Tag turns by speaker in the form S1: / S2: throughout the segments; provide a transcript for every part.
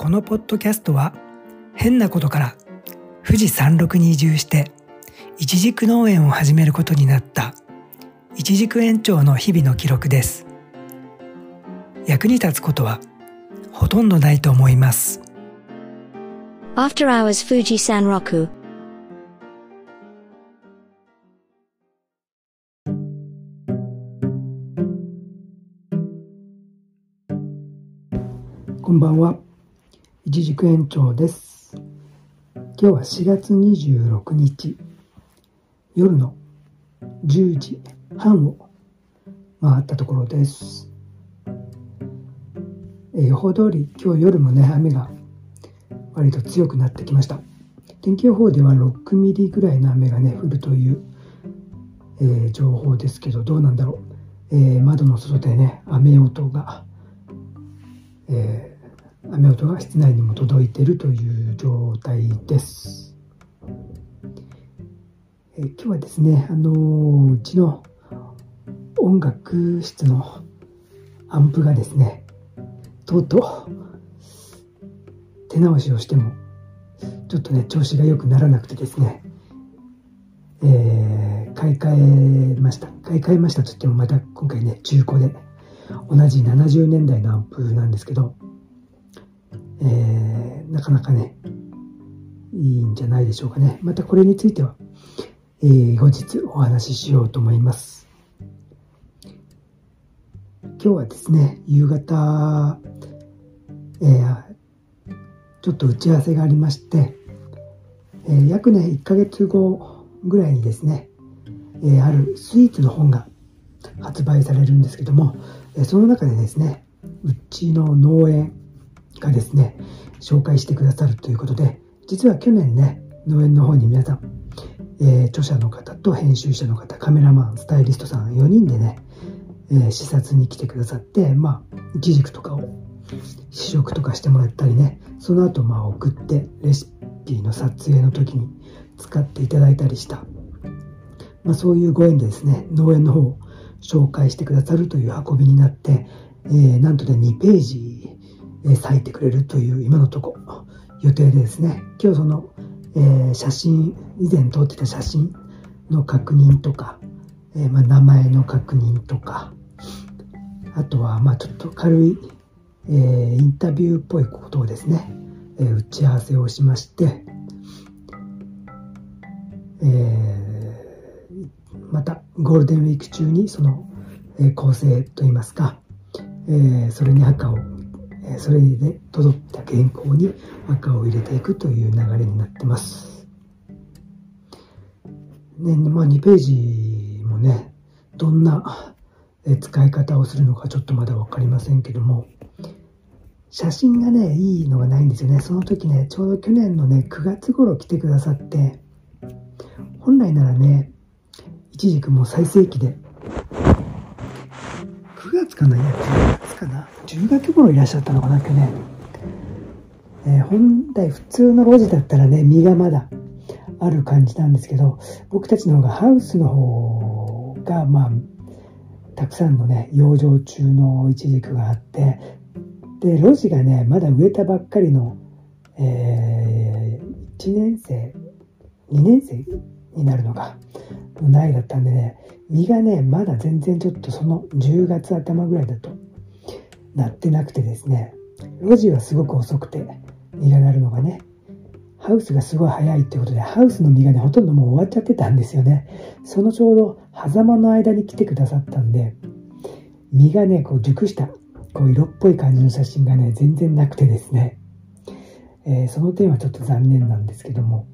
S1: このポッドキャストは変なことから富士山麓に移住していちじく農園を始めることになったいちじく園長の日々の記録です。役に立つことはほとんどないと思います。
S2: After Hours Fuji Sanroku
S1: こんばんは。一軸園長です。今日は4月26日、夜の10時半を回ったところです。え予報通り今日夜もね、雨が割と強くなってきました。天気予報では6ミリぐらいの雨がね、降るという、えー、情報ですけど、どうなんだろう。えー、窓の外でね、雨音が、えー雨音が室内にも届いているという状態です。え今日はですね、あのうちの音楽室のアンプがですね、とうとう手直しをしても、ちょっとね、調子が良くならなくてですね、えー、買い替えました。買い替えましたと言ってもまた今回ね、中古で、同じ70年代のアンプなんですけど、えー、なかなかね、いいんじゃないでしょうかね。またこれについては、えー、後日お話ししようと思います。今日はですね、夕方、えー、ちょっと打ち合わせがありまして、えー、約ね、1ヶ月後ぐらいにですね、えー、あるスイーツの本が発売されるんですけども、えその中でですね、うちの農園がですね、紹介してくださるということで、実は去年ね、農園の方に皆さん、えー、著者の方と編集者の方、カメラマン、スタイリストさん4人でね、えー、視察に来てくださって、まあ、イチジクとかを試食とかしてもらったりね、その後まあ送ってレシピの撮影の時に使っていただいたりした、まあ、そういうご縁でですね、農園の方を紹介してくださるという運びになって、えー、なんとね、2ページえ咲いてくれるという今のとこ予定でですね、今日その、え、写真、以前撮ってた写真の確認とか、え、ま、名前の確認とか、あとはまちょっと軽い、え、インタビューっぽいことをですね、え打ち合わせをしまして、えまたゴールデンウィーク中にその、構成といいますか、えそれに赤をそれで届いた原稿に赤を入れていくという流れになってます。ね、まあ2ページもね、どんな使い方をするのかちょっとまだ分かりませんけども、写真がね、いいのがないんですよね。その時ね、ちょうど去年のね、9月頃来てくださって、本来ならね、一時期もう最盛期で、9月かな、や、10月かな。10月頃いらっしゃったのかな、去年。えー、本来普通の路地だったらね、実がまだある感じなんですけど、僕たちの方がハウスの方が、まあ、たくさんのね、養生中のイチジクがあって、で、路地がね、まだ植えたばっかりの、えー、1年生、2年生になるのか、の苗だったんでね、実がね、まだ全然ちょっとその10月頭ぐらいだとなってなくてですね、路地はすごく遅くて、実がなるのがね、ハウスがすごい早いってことで、ハウスの実がね、ほとんどもう終わっちゃってたんですよね。そのちょうど狭間の間に来てくださったんで、実がね、こう熟した、こう色っぽい感じの写真がね、全然なくてですね、えー、その点はちょっと残念なんですけども、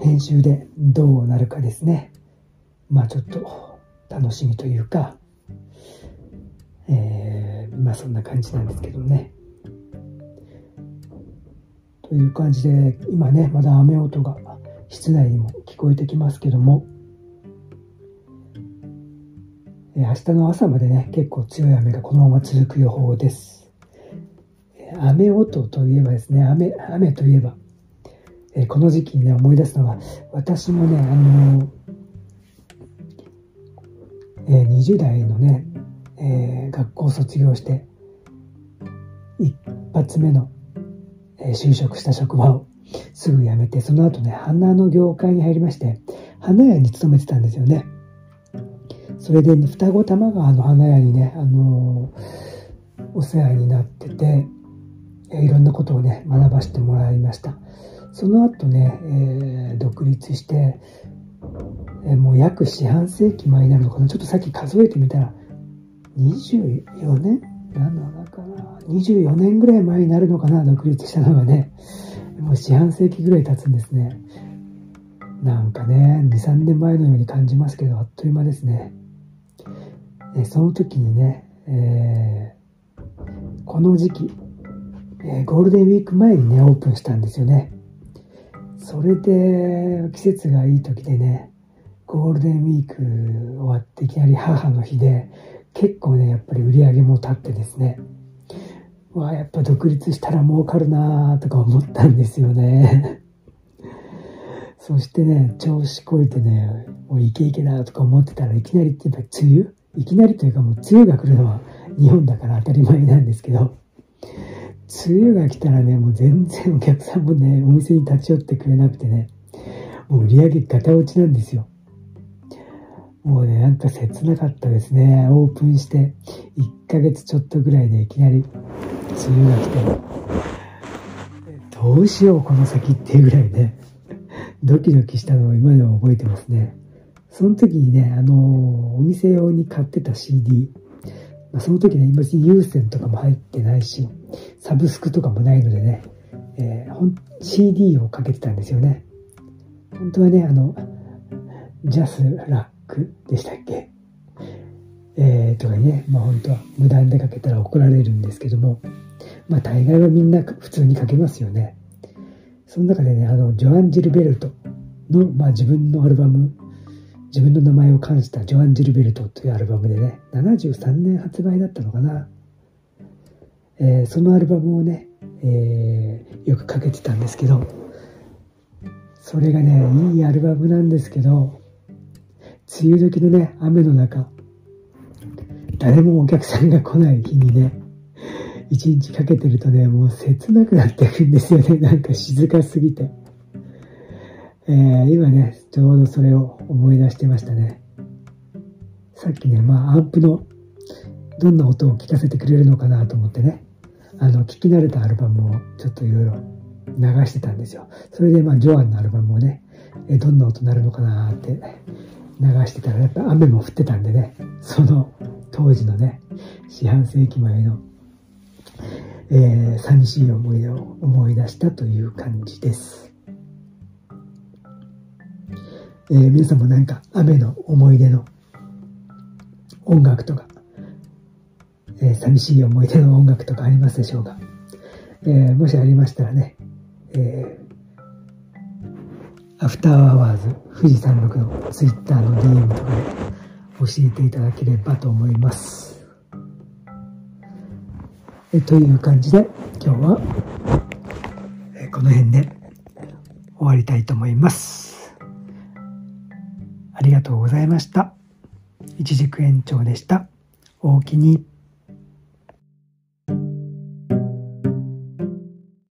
S1: 編集でどうなるかですね。まあちょっと楽しみというか、え、まあそんな感じなんですけどね。という感じで、今ね、まだ雨音が室内にも聞こえてきますけども、えー、明日の朝までね、結構強い雨がこのまま続く予報です。雨音といえばですね、雨、雨といえば、え、この時期にね、思い出すのが、私もね、あのえー、20代のね、えー、学校を卒業して、一発目の、え就職した職場をすぐ辞めて、その後ね、花の業界に入りまして、花屋に勤めてたんですよね。それで、ね、双子玉川の花屋にね、あのー、お世話になってて、いろんなことをね、学ばせてもらいました。その後ね、えー、独立して、え、もう約四半世紀前になるのかな。ちょっとさっき数えてみたら、24年？何なのかな ?24 年ぐらい前になるのかな？独立したのがね。もう四半世紀ぐらい経つんですね。なんかね、2、3年前のように感じますけど、あっという間ですね。えその時にね、えー、この時期、えー、ゴールデンウィーク前にね、オープンしたんですよね。それで、季節がいい時でね、ゴールデンウィーク終わっていきなり母の日で、結構ね、やっぱり売り上げも立ってですね、わあやっぱ独立したら儲かるなとか思ったんですよね。そしてね、調子こいてね、もうイケイケだとか思ってたらいきなりってやっぱ梅雨？いきなりというかもう梅雨が来るのは日本だから当たり前なんですけど、梅雨が来たらね、もう全然お客さんもね、お店に立ち寄ってくれなくてね、もう売り上げガタ落ちなんですよ。もうね、なんか切なかったですね。オープンして1ヶ月ちょっとぐらいでいきなり梅雨が来て、どうしようこの先っていうぐらいね、ドキドキしたのを今でも覚えてますね。その時にね、あの、お店用に買ってた CD、まあ、その時ね、今有線とかも入ってないし、サブスクとかもないのでね、えー、CD をかけてたんですよね。本当はね、あの、ジャスラクでしたっけ？えー、とかね、まあ本当は無断でかけたら怒られるんですけども、まあ大概はみんな普通にかけますよね。その中でね、あの、ジョアン・ジルベルトの、まあ自分のアルバム、自分の名前を冠したジョアン・ジルベルトというアルバムでね、73年発売だったのかな。えー、そのアルバムをね、えー、よくかけてたんですけど、それがね、いいアルバムなんですけど、梅雨時のね、雨の中、誰もお客さんが来ない日にね、一日かけてるとね、もう切なくなっていくんですよね。なんか静かすぎて。えー、今ね、ちょうどそれを思い出してましたね。さっきね、まあ、アンプのどんな音を聞かせてくれるのかなと思ってね、あの、聞き慣れたアルバムをちょっといろいろ流してたんですよ。それで、まあ、ジョアンのアルバムをね、えどんな音になるのかなって流してたら、やっぱ雨も降ってたんでね、その当時のね、四半世紀前の、えー、寂しい思い出を思い出したという感じです。えー、皆さんもなんか雨の思い出の音楽とか、えー、寂しい思い出の音楽とかありますでしょうか、えー、もしありましたらね、え、アフターアワーズ富士山麓のツイッターの DM とかで教えていただければと思います。えという感じで今日はえこの辺で終わりたいと思います。ありがとうございました。いちじく園長でした。おおきに。